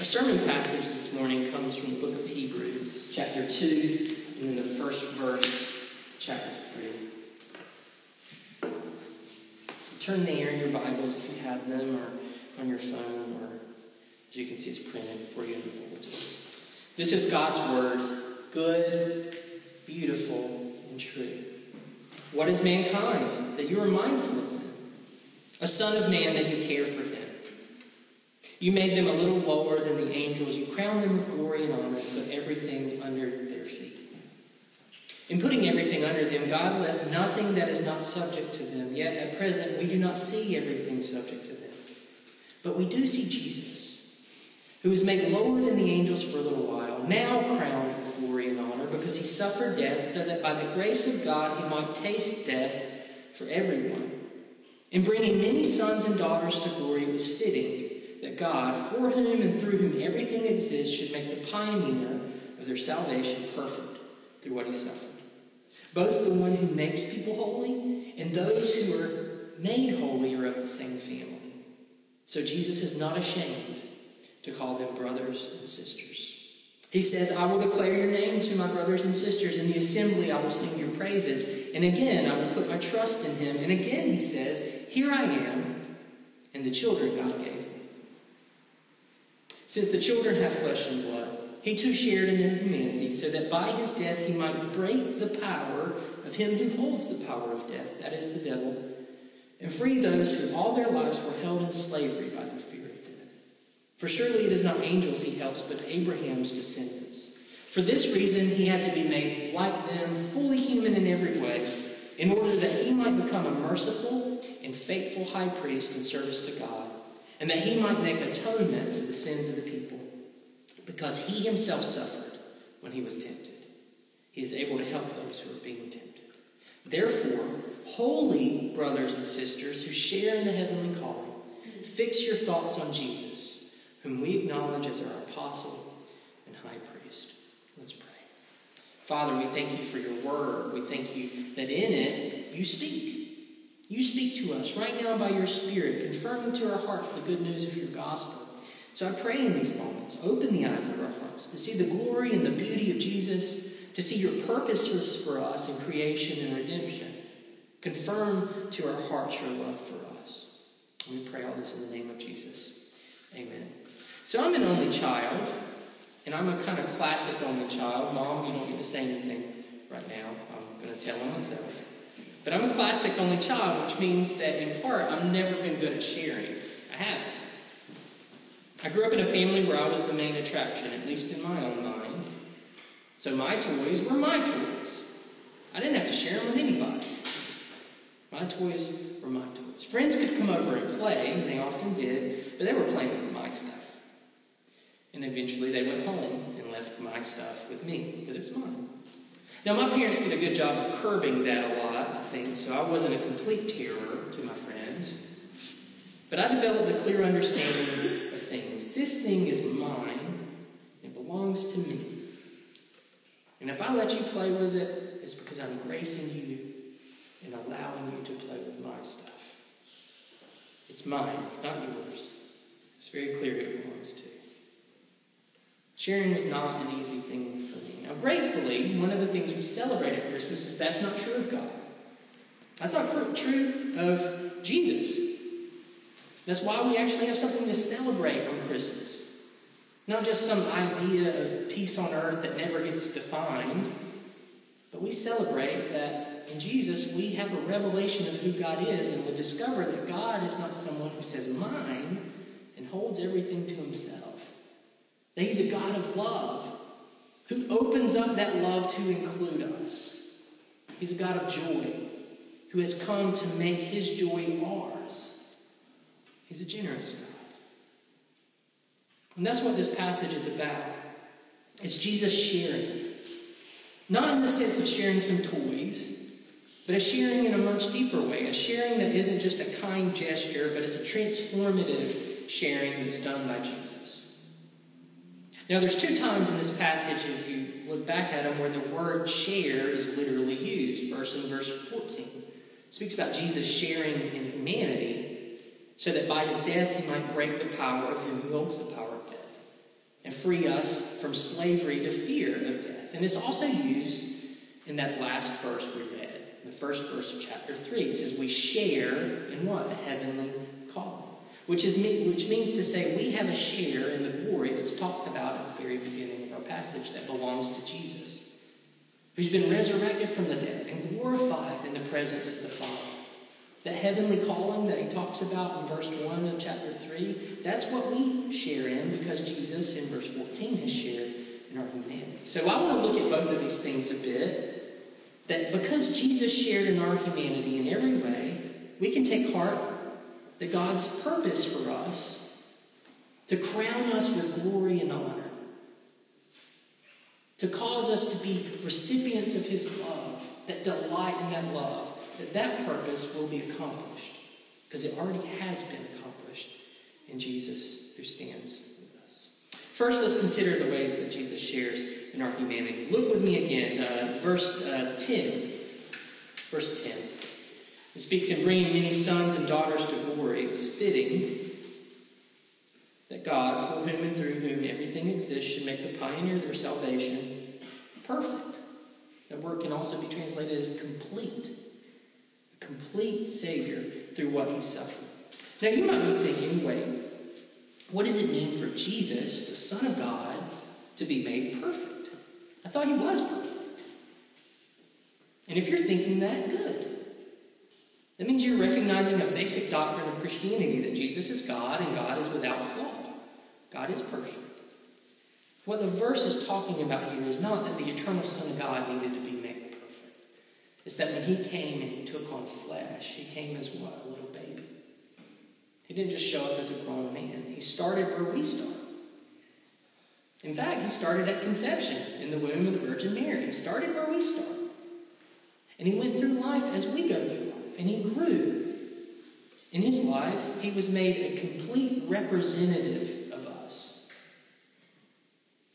Our sermon passage this morning comes from the book of Hebrews, chapter 2, and then the first verse, chapter 3. Turn there in your Bibles if you have them, or on your phone, or as you can see, it's printed for you in the bulletin. This is God's Word, good, beautiful, and true. What is mankind that you are mindful of them? A son of man that you care for him. You made them a little lower than the angels. You crowned them with glory and honor, put everything under their feet. In putting everything under them, God left nothing that is not subject to them. Yet at present, we do not see everything subject to them. But we do see Jesus, who was made lower than the angels for a little while, now crowned with glory and honor, because he suffered death, so that by the grace of God he might taste death for everyone. In bringing many sons and daughters to glory, it was fitting that God, for whom and through whom everything exists, should make the pioneer of their salvation perfect through what he suffered. Both the one who makes people holy and those who are made holy are of the same family. So Jesus is not ashamed to call them brothers and sisters. He says, I will declare your name to my brothers and sisters. In the assembly, I will sing your praises. And again, I will put my trust in him. And again, he says, Here I am, and the children God gave. Since the children have flesh and blood, he too shared in their humanity, so that by his death he might break the power of him who holds the power of death, that is, the devil, and free those who all their lives were held in slavery by their fear of death. For surely it is not angels he helps, but Abraham's descendants. For this reason he had to be made like them, fully human in every way, in order that he might become a merciful and faithful high priest in service to God and that he might make atonement for the sins of the people, because he himself suffered when he was tempted. He is able to help those who are being tempted. Therefore, holy brothers and sisters who share in the heavenly calling, fix your thoughts on Jesus, whom we acknowledge as our apostle and high priest. Let's pray. Father, we thank you for your word. We thank you that in it you speak. You speak to us right now by your Spirit, confirming to our hearts the good news of your gospel. So I pray in these moments, open the eyes of our hearts to see the glory and the beauty of Jesus, to see your purposes for us in creation and redemption. Confirm to our hearts your love for us. We pray all this in the name of Jesus. Amen. So I'm an only child, and I'm a kind of classic only child. Mom, you don't get to say anything right now. I'm going to tell on myself. But I'm a classic only child, which means that in part I've never been good at sharing. I haven't. I grew up in a family where I was the main attraction, at least in my own mind. So my toys were my toys. I didn't have to share them with anybody. My toys were my toys. Friends could come over and play, and they often did, but they were playing with my stuff. And eventually they went home and left my stuff with me because it was mine. Now, my parents did a good job of curbing that a lot, I think, so I wasn't a complete terror to my friends. But I developed a clear understanding of things. This thing is mine, it belongs to me. And if I let you play with it, it's because I'm gracing you and allowing you to play with my stuff. It's mine, it's not yours. It's very clear it belongs to you. Sharing was not an easy thing for me. Now, gratefully, one of the things we celebrate at Christmas is that's not true of God. That's not true of Jesus. That's why we actually have something to celebrate on Christmas. Not just some idea of peace on earth that never gets defined, but we celebrate that in Jesus we have a revelation of who God is, and we discover that God is not someone who says mine and holds everything to himself. That He's a God of love who opens up that love to include us. He's a God of joy who has come to make His joy ours. He's a generous God. And that's what this passage is about. It's Jesus sharing. Not in the sense of sharing some toys, but a sharing in a much deeper way. A sharing that isn't just a kind gesture, but it's a transformative sharing that's done by Jesus. Now, there's two times in this passage, if you look back at them, where the word share is literally used. First in verse 14. It speaks about Jesus sharing in humanity so that by his death he might break the power of him who holds the power of death. And free us from slavery to fear of death. And it's also used in that last verse we read, the first verse of chapter 3. It says, We share in what? A heavenly calling. Which, is, which means to say we have a share in the glory that's talked about at the very beginning of our passage that belongs to Jesus, who's been resurrected from the dead and glorified in the presence of the Father. That heavenly calling that he talks about in verse 1 of chapter 3, that's what we share in because Jesus in verse 14 has shared in our humanity. So I want to look at both of these things a bit. That because Jesus shared in our humanity in every way, we can take heart that God's purpose for us to crown us with glory and honor, to cause us to be recipients of his love, that delight in that love, that that purpose will be accomplished because it already has been accomplished in Jesus who stands with us. First, let's consider the ways that Jesus shares in our humanity. Look with me again, uh, verse uh, 10. Verse 10. It speaks in bringing many sons and daughters to glory. It was fitting that God, for whom and through whom everything exists, should make the pioneer of their salvation perfect. That word can also be translated as complete A complete Savior through what he suffered. Now, you might be thinking, wait, what does it mean for Jesus, the Son of God, to be made perfect? I thought he was perfect. And if you're thinking that, good. That means you're recognizing a basic doctrine of Christianity that Jesus is God and God is without flaw. God is perfect. What the verse is talking about here is not that the eternal Son of God needed to be made perfect. It's that when he came and he took on flesh, he came as what? A little baby. He didn't just show up as a grown man. He started where we start. In fact, he started at conception in the womb of the Virgin Mary. He started where we start. And he went through life as we go through life. And he grew. In his life, he was made a complete representative.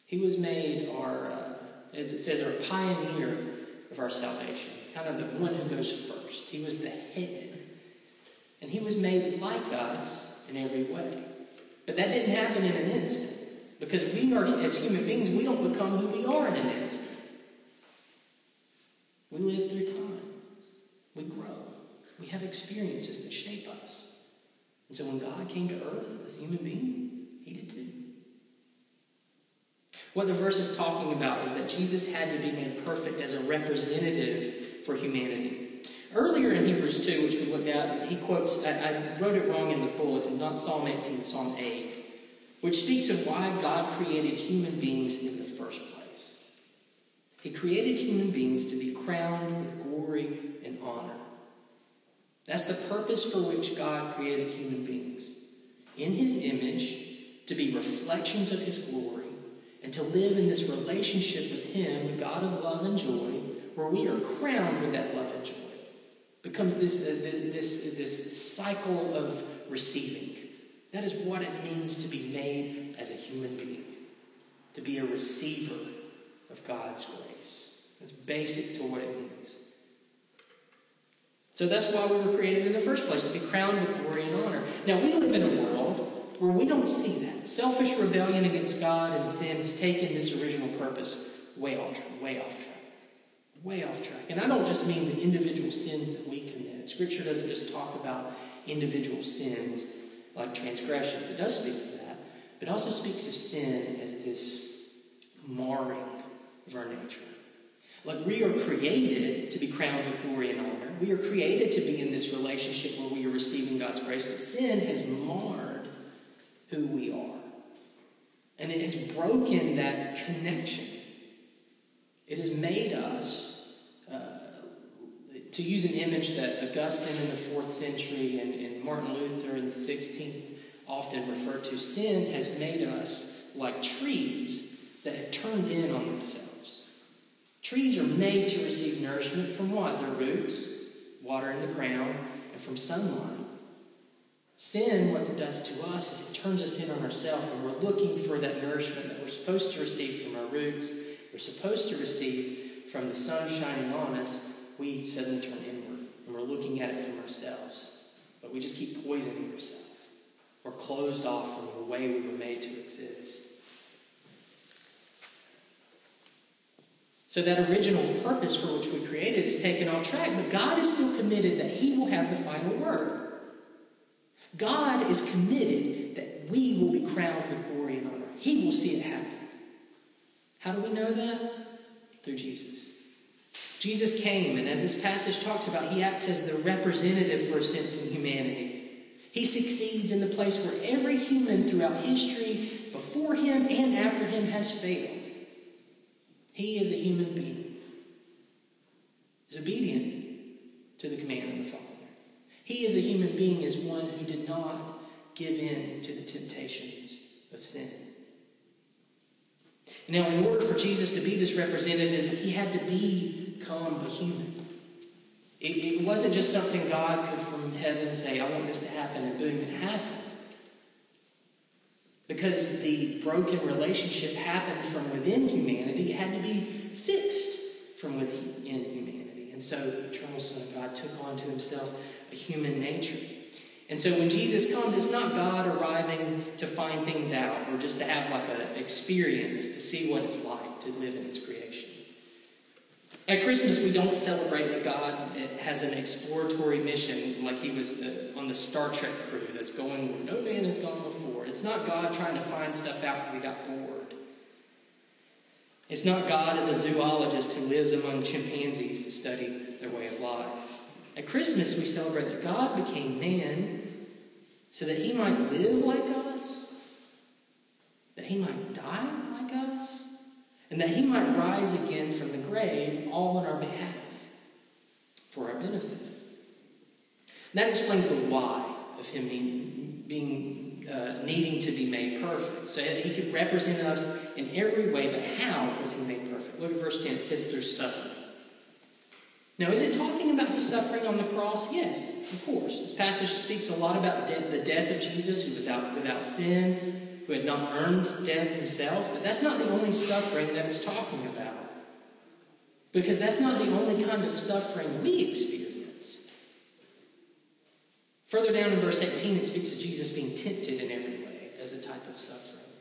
He was made our, uh, as it says, our pioneer of our salvation kind of the one who goes first. He was the head. And he was made like us in every way. But that didn't happen in an instant. Because we are, as human beings, we don't become who we are in an instant. We live through time. We grow. We have experiences that shape us. And so when God came to earth as a human being, he did too. What the verse is talking about is that Jesus had to be made perfect as a representative for humanity. Earlier in Hebrews 2, which we looked at, he quotes, I, I wrote it wrong in the bulletin, not Psalm 18, Psalm 8, which speaks of why God created human beings in the first place. He created human beings to be crowned with glory and honor. That's the purpose for which God created human beings. In his image, to be reflections of his glory, and to live in this relationship with him, the God of love and joy, where we are crowned with that love and joy. Becomes this, uh, this, this, this cycle of receiving. That is what it means to be made as a human being, to be a receiver of God's grace. It's basic to what it means. So that's why we were created in the first place, to be crowned with glory and honor. Now, we live in a world where we don't see that. Selfish rebellion against God and sin has taken this original purpose way off, track. way off track way off track. And I don't just mean the individual sins that we commit. Scripture doesn't just talk about individual sins like transgressions, it does speak to that, but it also speaks of sin as this marring of our nature. Like we are created to be crowned with glory and honor. We are created to be in this relationship where we are receiving God's grace, but sin has marred who we are. And it has broken that connection. It has made us uh, to use an image that Augustine in the fourth century and, and Martin Luther in the 16th often referred to, sin has made us like trees that have turned in on themselves. Trees are made to receive nourishment from what? Their roots, water in the ground, and from sunlight. Sin, what it does to us is it turns us in on ourselves, and we're looking for that nourishment that we're supposed to receive from our roots, we're supposed to receive from the sun shining on us. We suddenly turn inward, and we're looking at it from ourselves. But we just keep poisoning ourselves. We're closed off from the way we were made to exist. So that original purpose for which we created is taken off track, but God is still committed that He will have the final word. God is committed that we will be crowned with glory and honor. He will see it happen. How do we know that? Through Jesus. Jesus came, and as this passage talks about, he acts as the representative for a sense in humanity. He succeeds in the place where every human throughout history, before him and after him, has failed. He is a human being. He's obedient to the command of the Father. He is a human being as one who did not give in to the temptations of sin. Now, in order for Jesus to be this representative, he had to become a human. It, it wasn't just something God could from heaven say, I want this to happen, and boom, it happened. Because the broken relationship happened from within humanity, it had to be fixed from within humanity. And so the eternal Son of God took on to himself a human nature. And so when Jesus comes, it's not God arriving to find things out or just to have like an experience to see what it's like to live in his creation. At Christmas, we don't celebrate that God eh, has an exploratory mission like he was the, on the Star Trek crew that's going where no man has gone before. It's not God trying to find stuff out because he got bored. It's not God as a zoologist who lives among chimpanzees to study their way of life. At Christmas, we celebrate that God became man so that he might live like us, that he might die like us, and that he might rise again from the grave, all on our behalf, for our benefit. And that explains the why of him being, being uh, needing to be made perfect. So that he could represent us in every way, but how was he made perfect? Look at verse 10. It says through suffering. Now, is it talking about his suffering on the cross? Yes, of course. This passage speaks a lot about de- the death of Jesus, who was out without sin, who had not earned death himself. But that's not the only suffering that it's talking about. Because that's not the only kind of suffering we experience. Further down in verse 18, it speaks of Jesus being tempted in every way as a type of suffering.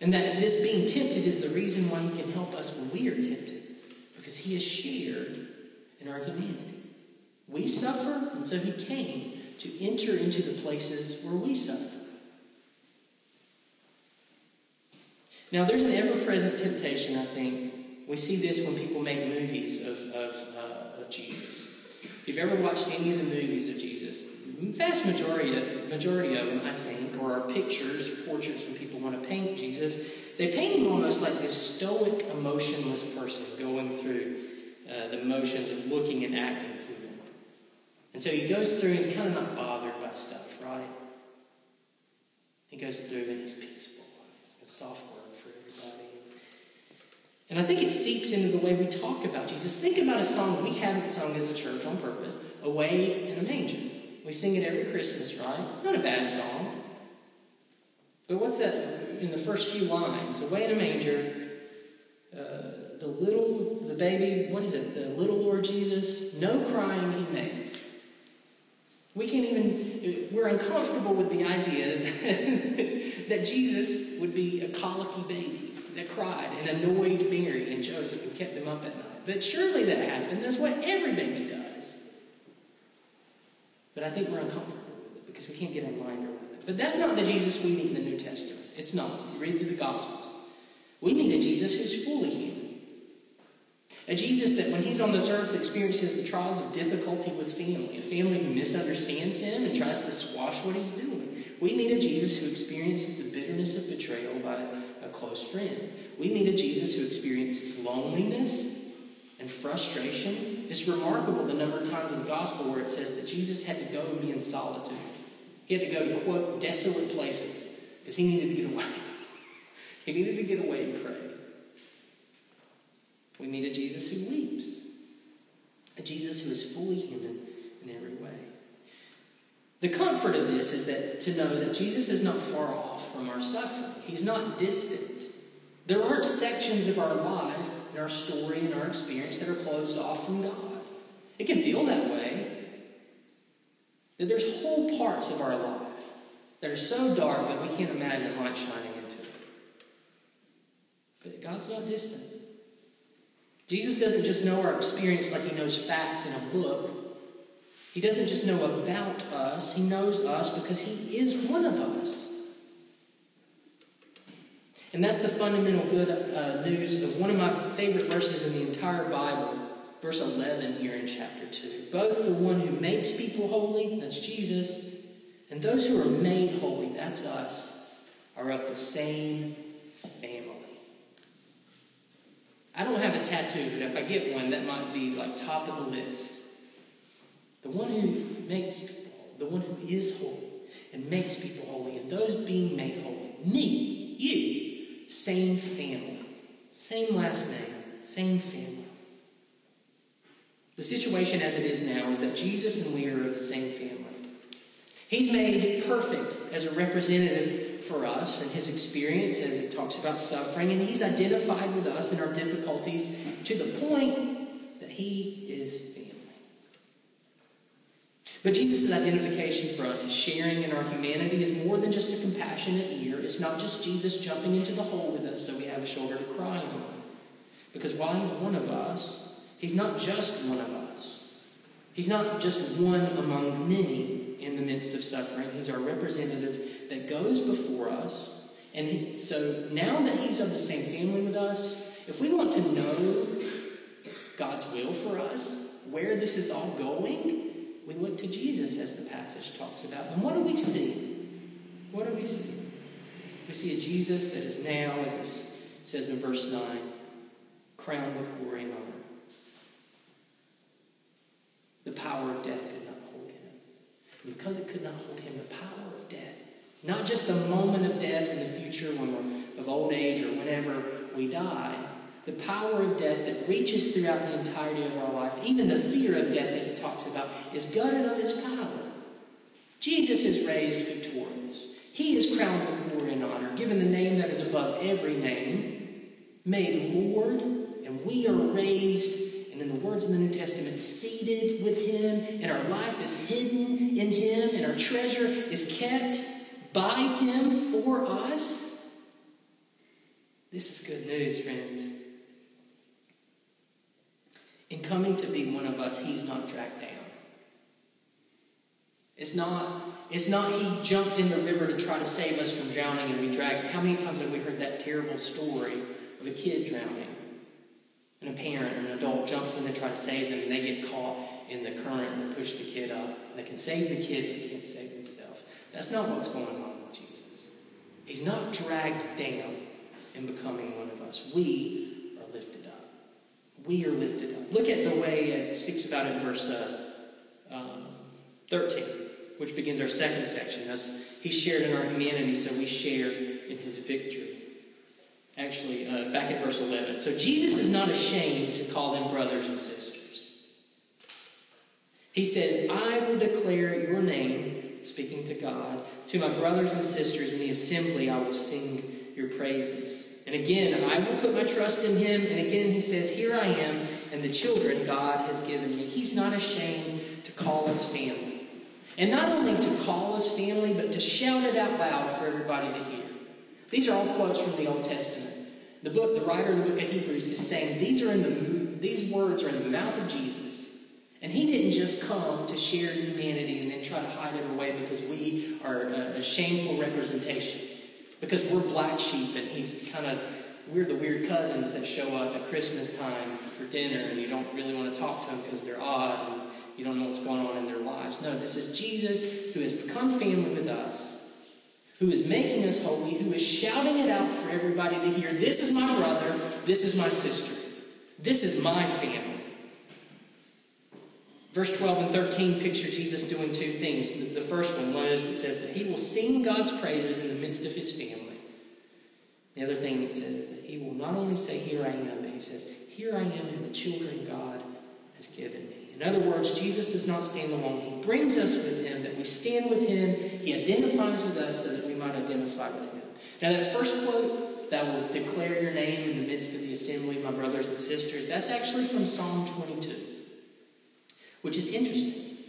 And that this being tempted is the reason why he can help us when we are tempted. Because he has shared in our humanity. We suffer, and so he came to enter into the places where we suffer. Now, there's an ever present temptation, I think. We see this when people make movies of, of, uh, of Jesus. If you've ever watched any of the movies of Jesus, the vast majority of, majority of them, I think, or are pictures portraits when people want to paint Jesus, they paint him almost like this stoic, emotionless person going through uh, the motions of looking and acting human. And so he goes through, he's kind of not bothered by stuff, right? He goes through and he's peaceful. It's a soft word for everybody. And I think it seeps into the way we talk about Jesus. Think about a song we haven't sung as a church on purpose, Away in a Manger. We sing it every Christmas, right? It's not a bad song. But what's that in the first few lines? Away in a manger, uh, the little, the baby, what is it? The little Lord Jesus, no crying he makes. We can't even, we're uncomfortable with the idea that Jesus would be a colicky baby that cried and annoyed Mary and Joseph and kept them up at night. But surely that happened. That's what every baby does. But I think we're uncomfortable with it because we can't get our mind around it. But that's not the Jesus we meet in the New Testament. It's not. If you read through the Gospels, we need a Jesus who's fully human. A Jesus that when he's on this earth experiences the trials of difficulty with family, a family who misunderstands him and tries to squash what he's doing. We need a Jesus who experiences the bitterness of betrayal by a close friend. We need a Jesus who experiences loneliness and frustration. It's remarkable the number of times in the gospel where it says that Jesus had to go and be in solitude. He had to go to, quote, desolate places because he needed to get away. he needed to get away and pray. We meet a Jesus who weeps, a Jesus who is fully human in every way. The comfort of this is that to know that Jesus is not far off from our suffering. He's not distant. There aren't sections of our life, and our story, and our experience that are closed off from God. It can feel that way. That there's whole parts of our life that are so dark that we can't imagine light shining into it. But God's not distant. Jesus doesn't just know our experience like he knows facts in a book. He doesn't just know about us, he knows us because he is one of us. And that's the fundamental good uh, news of one of my favorite verses in the entire Bible, verse 11 here in chapter 2. Both the one who makes people holy, that's Jesus, and those who are made holy, that's us, are of the same family. I don't have a tattoo, but if I get one, that might be like top of the list. The one who makes people the one who is holy and makes people holy, and those being made holy. Me, you, same family, same last name, same family. The situation as it is now is that Jesus and we are of the same family. He's made perfect as a representative for us and his experience as it talks about suffering, and he's identified with us in our difficulties to the point that he is family. But Jesus' identification for us, his sharing in our humanity, is more than just a compassionate ear. It's not just Jesus jumping into the hole with us so we have a shoulder to cry on. Because while he's one of us, he's not just one of us. He's not just one among many in the midst of suffering. He's our representative that goes before us. And he, so now that he's of the same family with us, if we want to know God's will for us, where this is all going, we look to Jesus as the passage talks about. And what do we see? What do we see? We see a Jesus that is now, as it says in verse 9, crowned with glory and honor. The power of death could not hold him. And because it could not hold him, the power of death, not just the moment of death in the future when we're of old age or whenever we die, the power of death that reaches throughout the entirety of our life, even the fear of death that he talks about, is gutted of his power. Jesus is raised victorious. He is crowned with glory and honor, given the name that is above every name, made Lord, and we are raised, and in the words in the New Testament, seated with him, and our life is hidden in him, and our treasure is kept by him for us. This is good news, friends. In coming to be one of us, he's not dragged down. It's not, it's not he jumped in the river to try to save us from drowning and we dragged. How many times have we heard that terrible story of a kid drowning? And a parent or an adult jumps in to try to save them and they get caught in the current and push the kid up. They can save the kid, but can't save themselves. That's not what's going on with Jesus. He's not dragged down in becoming one of us. We are lifted up. We are lifted up. Look at the way it speaks about it in verse uh, um, 13, which begins our second section. Thus, he shared in our humanity, so we share in his victory. Actually, uh, back at verse 11. So Jesus is not ashamed to call them brothers and sisters. He says, I will declare your name, speaking to God, to my brothers and sisters in the assembly, I will sing your praises. And again, I will put my trust in him. And again, he says, Here I am, and the children God has given me. He's not ashamed to call us family. And not only to call us family, but to shout it out loud for everybody to hear. These are all quotes from the Old Testament. The book, the writer of the book of Hebrews is saying these are in the these words are in the mouth of Jesus. And he didn't just come to share humanity and then try to hide it away because we are a, a shameful representation. Because we're black sheep and he's kind of we're the weird cousins that show up at Christmas time for dinner and you don't really want to talk to them because they're odd and you don't know what's going on in their lives. No, this is Jesus who has become family with us, who is making us holy, who is shouting it out for everybody to hear. This is my brother, this is my sister, this is my family. Verse 12 and 13 picture Jesus doing two things. The, first one, notice it says that he will sing God's praises in the midst of his family. The other thing it says that he will not only say, Here I am, but he says, Here I am and the children God has given me. In other words, Jesus does not stand alone. He brings us with him, that we stand with him. He identifies with us so that we might identify with him. Now, that first quote, that will declare your name in the midst of the assembly, my brothers and sisters, that's actually from Psalm 22, which is interesting.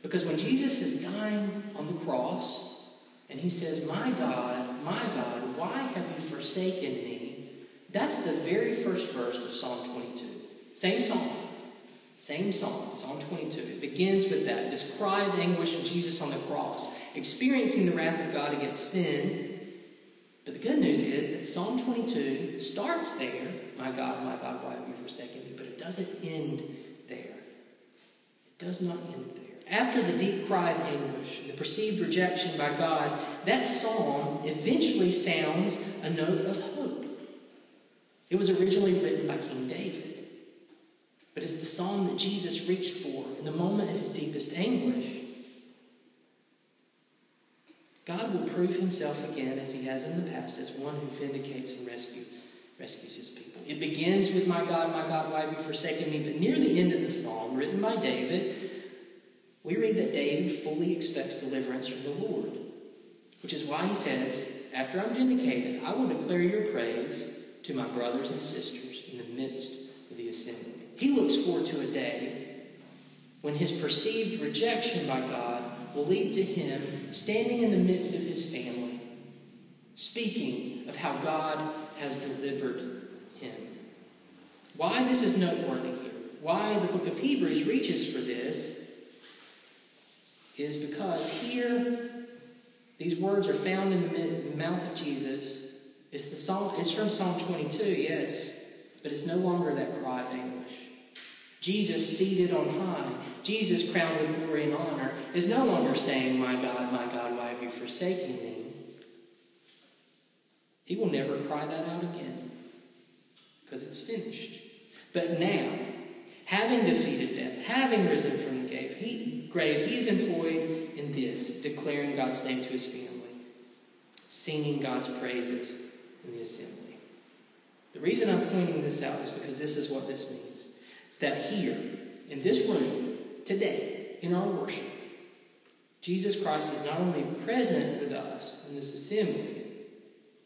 Because when Jesus is dying on the cross, and he says, My God, my God, why have you forsaken me? That's the very first verse of Psalm 22. Same song. Same song, Psalm 22. It begins with that this cry of anguish of Jesus on the cross, experiencing the wrath of God against sin. But the good news is that Psalm 22 starts there, My God, my God, why have you forsaken me? But it doesn't end there. It does not end there. After the deep cry of anguish the perceived rejection by God, that psalm eventually sounds a note of hope. It was originally written by King David. But it's the psalm that Jesus reached for in the moment of his deepest anguish. God will prove himself again, as he has in the past, as one who vindicates and rescues, rescues his people. It begins with, My God, my God, why have you forsaken me? But near the end of the psalm, written by David, we read that David fully expects deliverance from the Lord, which is why he says, After I'm vindicated, I will declare your praise to my brothers and sisters in the midst of the assembly. He looks forward to a day when his perceived rejection by God will lead to him standing in the midst of his family, speaking of how God has delivered him. Why this is noteworthy here, why the book of Hebrews reaches for this, is because here these words are found in the mouth of Jesus. It's, the psalm, it's from Psalm 22, yes, but it's no longer that cry of anguish. Jesus seated on high, Jesus crowned with glory and honor, is no longer saying, My God, my God, why have you forsaken me? He will never cry that out again because it's finished. But now, having defeated death, having risen from the grave, he, grave, employed in this, declaring God's name to his family, singing God's praises in the assembly. The reason I'm pointing this out is because this is what this means that here, in this room, today, in our worship, Jesus Christ is not only present with us in this assembly,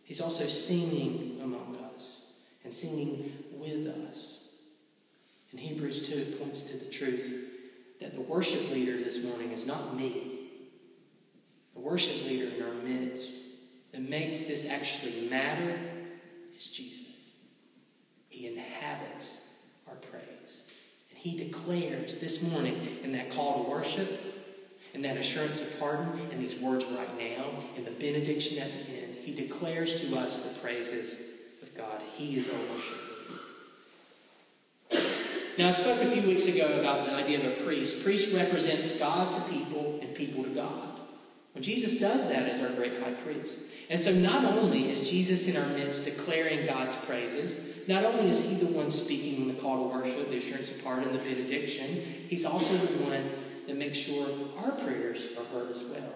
he's also singing among us and singing with us. In Hebrews 2, it points to the truth that the worship leader this morning is not me. The worship leader in our midst that makes this actually matter is Jesus. He inhabits he declares this morning in that call to worship, in that assurance of pardon, in these words right now, in the benediction at the end, he declares to us the praises of God. He is our worship. Now, I spoke a few weeks ago about the idea of a priest. Priest represents God to people and people to God. Well, Jesus does that as our great high priest. And so, not only is Jesus in our midst declaring God's praises, not only is He the one speaking in the call to worship, the assurance of pardon, the benediction, He's also the one that makes sure our prayers are heard as well.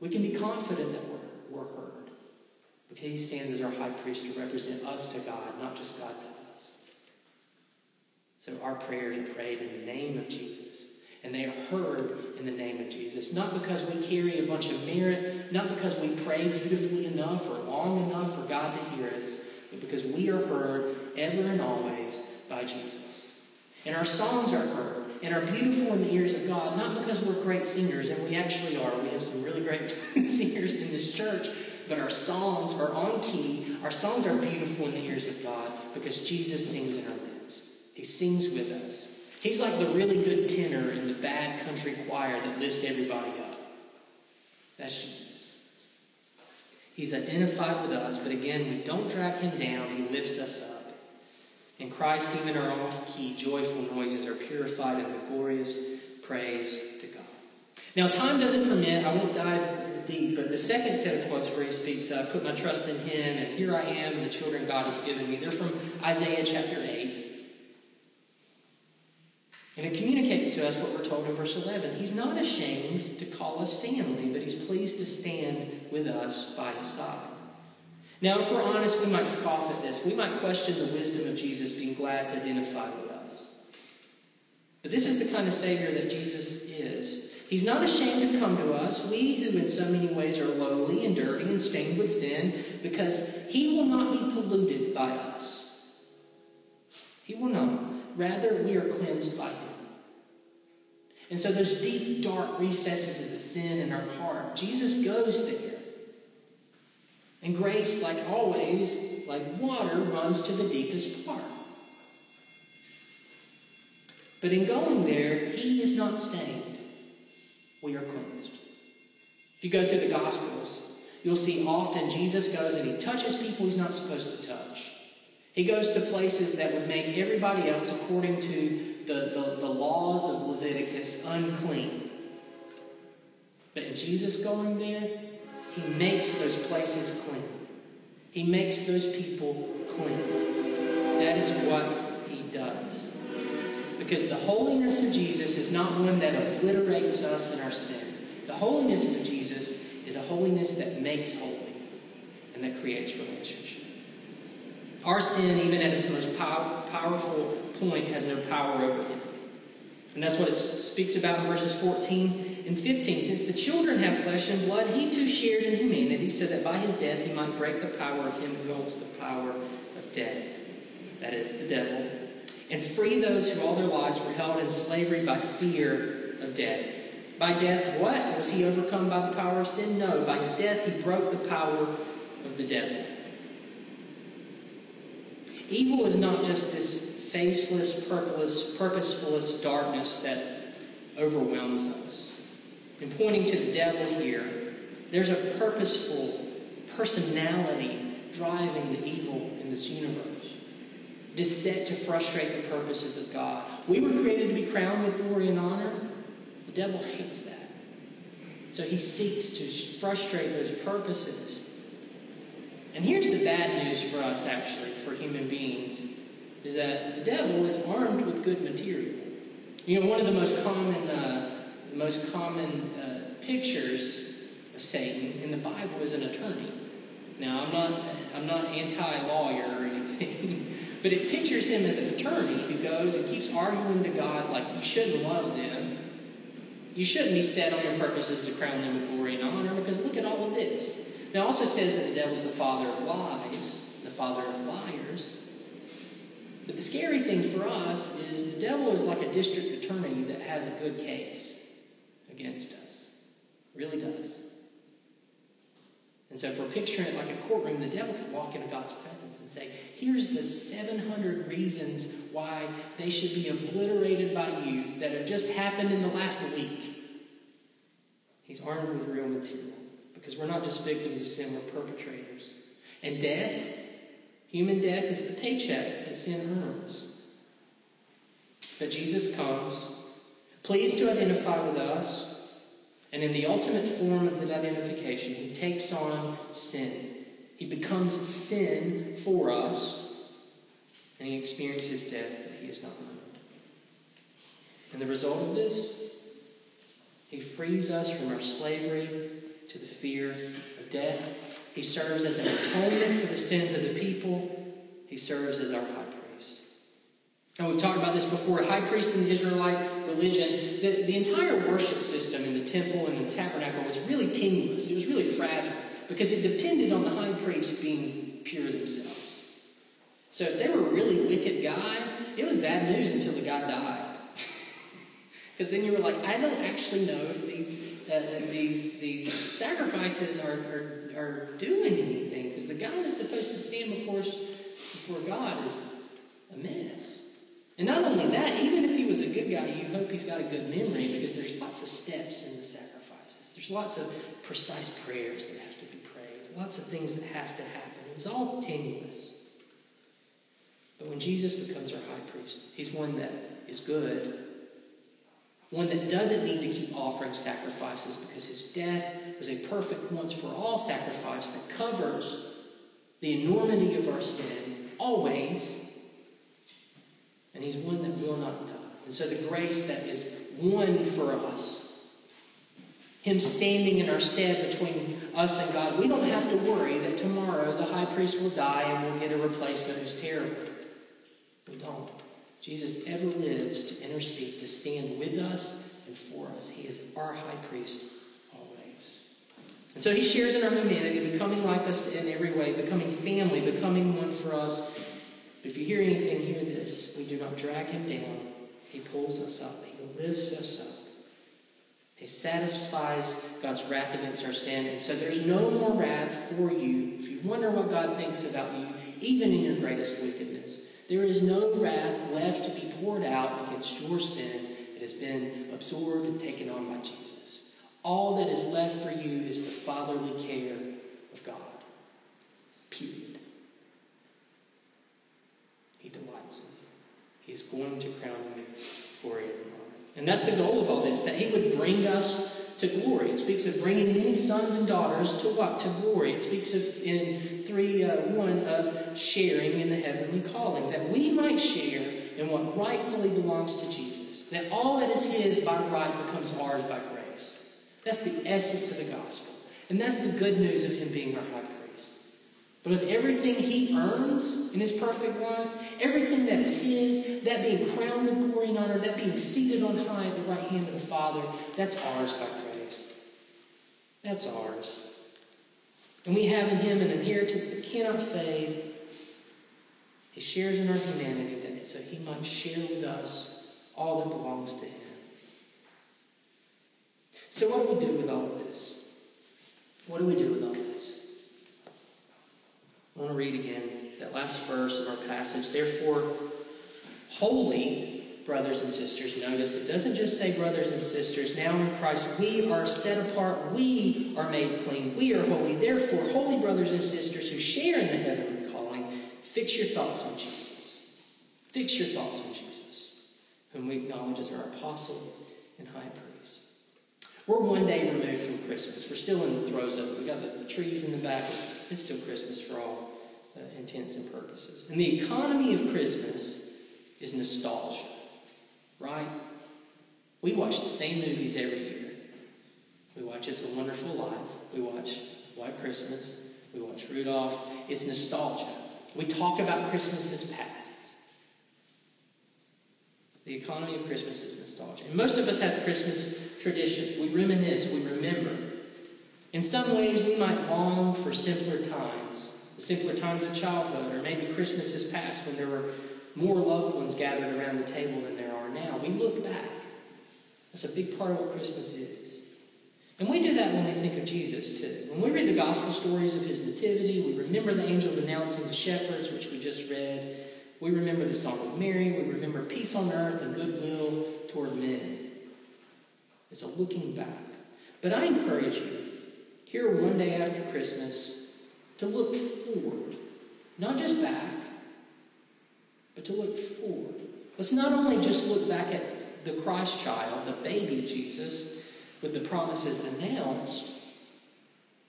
We can be confident that we're, we're heard because He stands as our high priest to represent us to God, not just God to us. So, our prayers are prayed in the name of Jesus and they are heard in the name of Jesus. Not because we carry a bunch of merit, not because we pray beautifully enough or long enough for God to hear us, but because we are heard ever and always by Jesus. And our songs are heard and are beautiful in the ears of God, not because we're great singers, and we actually are. We have some really great singers in this church, but our songs are on key. Our songs are beautiful in the ears of God because Jesus sings in our midst. He sings with us. He's like the really good tenor in the bad country choir that lifts everybody up. That's Jesus. He's identified with us, but again, we don't drag him down, he lifts us up. In Christ, even our off key, joyful noises are purified in the glorious praise to God. Now, time doesn't permit, I won't dive deep, but the second set of quotes where he speaks, I put my trust in him, and here I am, and the children God has given me, they're from Isaiah chapter 8. And it communicates to us what we're told in verse 11. He's not ashamed to call us family, but he's pleased to stand with us by his side. Now, if we're honest, we might scoff at this. We might question the wisdom of Jesus being glad to identify with us. But this is the kind of Savior that Jesus is. He's not ashamed to come to us, we who in so many ways are lowly and dirty and stained with sin, because he will not be polluted by us. He will not. Rather, we are cleansed by him. And so those deep, dark recesses of sin in our heart, Jesus goes there. And grace, like always, like water, runs to the deepest part. But in going there, he is not stained. We are cleansed. If you go through the Gospels, you'll see often Jesus goes and he touches people he's not supposed to touch. He goes to places that would make everybody else, according to the, the, the laws of Leviticus, unclean. But in Jesus going there, he makes those places clean. He makes those people clean. That is what he does. Because the holiness of Jesus is not one that obliterates us in our sin. The holiness of Jesus is a holiness that makes holy and that creates relationship. Our sin, even at its most pow- powerful point, has no power over him. And that's what it speaks about in verses 14 and 15. Since the children have flesh and blood, he too shared in humanity, so that by his death he might break the power of him who holds the power of death. That is the devil and free those who all their lives were held in slavery by fear of death. By death, what? Was he overcome by the power of sin? No. By his death, he broke the power of the devil. Evil is not just this faceless, purposeless, purposeless darkness that overwhelms us. In pointing to the devil here, there's a purposeful personality driving the evil in this universe. It is set to frustrate the purposes of God. We were created to be crowned with glory and honor. The devil hates that. So he seeks to frustrate those purposes. And here's the bad news for us, actually, for human beings, is that the devil is armed with good material. You know, one of the most common, uh, most common uh, pictures of Satan in the Bible is an attorney. Now, I'm not, I'm not anti-lawyer or anything. But it pictures him as an attorney who goes and keeps arguing to God like you shouldn't love them. You shouldn't be set on your purposes to crown them with glory and honor because look at all of this. Now it also says that the devil is the father of lies, the father of liars. But the scary thing for us is the devil is like a district attorney that has a good case against us. Really does. And so, if we're picturing it like a courtroom, the devil could walk into God's presence and say, Here's the 700 reasons why they should be obliterated by you that have just happened in the last week. He's armed with real material because we're not just victims of sin, we're perpetrators. And death, human death, is the paycheck that sin earns. But Jesus comes, pleased to identify with us and in the ultimate form of that identification, he takes on sin. He becomes sin for us, and he experiences death that he has not earned. And the result of this, he frees us from our slavery to the fear of death. He serves as an atonement for the sins of the people. He serves as our high priest. and we've talked about this before. High priest in the Israelite religion, the, the entire worship system in the temple and in the tabernacle was really tenuous. It was really fragile because it depended on the high priest being pure themselves. So if they were a really wicked guy, it was bad news until the guy died. Because then you were like, I don't actually know if these uh, these these sacrifices are, are, are doing anything. Because the guy that's supposed to stand before before God is a mess. And not only that, even if he was a good guy, you hope he's got a good memory because there's lots of steps in the sacrifices. There's lots of precise prayers that have to be prayed, lots of things that have to happen. It was all tenuous. But when Jesus becomes our high priest, he's one that is good, one that doesn't need to keep offering sacrifices because his death was a perfect once for all sacrifice that covers the enormity of our sin always and He's one that will not die. And so the grace that is won for us, Him standing in our stead between us and God, we don't have to worry that tomorrow the high priest will die and we'll get a replacement who's terrible. We don't. Jesus ever lives to intercede, to stand with us and for us. He is our high priest always. And so he shares in our humanity, becoming like us in every way, becoming family, becoming one for us if you hear anything, hear this. We do not drag him down. He pulls us up. He lifts us up. He satisfies God's wrath against our sin. And so there's no more wrath for you. If you wonder what God thinks about you, even in your greatest wickedness, There is no wrath left to be poured out against your sin. It has been absorbed and taken on by Jesus. All that is left for you is the fatherly care of God. Period. He delights in you. He is going to crown you with glory and that's the goal of all this, that He would bring us to glory. It speaks of bringing many sons and daughters to what? To glory. It speaks of, in 3 uh, 1, of sharing in the heavenly calling, that we might share in what rightfully belongs to Jesus. That all that is His by right becomes ours by grace. That's the essence of the gospel. And that's the good news of Him being our high priest. Because everything he earns in his perfect life, everything that is that being crowned with glory and honor, that being seated on high at the right hand of the Father, that's ours by grace. That's ours. And we have in him an inheritance that cannot fade. He shares in our humanity that so he might share with us all that belongs to him. So what do we do with all of this? What do we do with all of this? I want to read again that last verse of our passage. Therefore, holy brothers and sisters, notice it doesn't just say brothers and sisters. Now in Christ, we are set apart, we are made clean, we are holy. Therefore, holy brothers and sisters who share in the heavenly calling, fix your thoughts on Jesus. Fix your thoughts on Jesus, whom we acknowledge as our apostle and high priest. We're one day removed from Christmas. We're still in the throes of it. We got the trees in the back. It's, it's still Christmas for all uh, intents and purposes. And the economy of Christmas is nostalgia, right? We watch the same movies every year. We watch It's a Wonderful Life. We watch White Christmas. We watch Rudolph. It's nostalgia. We talk about Christmases past. The economy of Christmas is nostalgia. And most of us have Christmas traditions. We reminisce, we remember. In some ways, we might long for simpler times, the simpler times of childhood, or maybe Christmases past when there were more loved ones gathered around the table than there are now. We look back. That's a big part of what Christmas is. And we do that when we think of Jesus, too. When we read the gospel stories of his nativity, we remember the angels announcing the shepherds, which we just read. We remember the Song of Mary. We remember peace on earth and goodwill toward men. It's a looking back. But I encourage you, here one day after Christmas, to look forward. Not just back, but to look forward. Let's not only just look back at the Christ child, the baby Jesus, with the promises announced,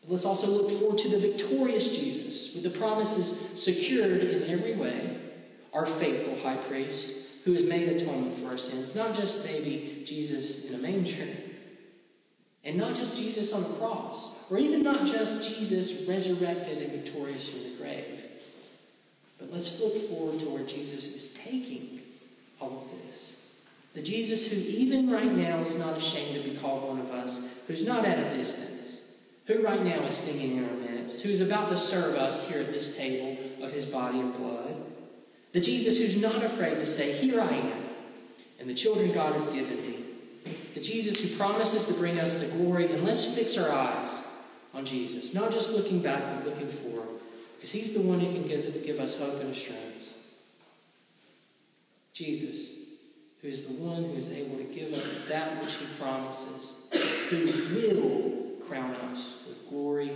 let's also look forward to the victorious Jesus, with the promises secured in every way our faithful high priest who has made atonement for our sins. Not just baby Jesus in a manger, and not just Jesus on the cross, or even not just Jesus resurrected and victorious from the grave. But let's look forward to where Jesus is taking all of this. The Jesus who, even right now, is not ashamed to be called one of us, who's not at a distance, who right now is singing in our midst, who's about to serve us here at this table of his body and blood. The Jesus who's not afraid to say, Here I am, and the children God has given me. The Jesus who promises to bring us to glory. And let's fix our eyes on Jesus, not just looking back, but looking forward, because he's the one who can give, us hope and assurance. Jesus, who is the one who is able to give us that which he promises, who will crown us with glory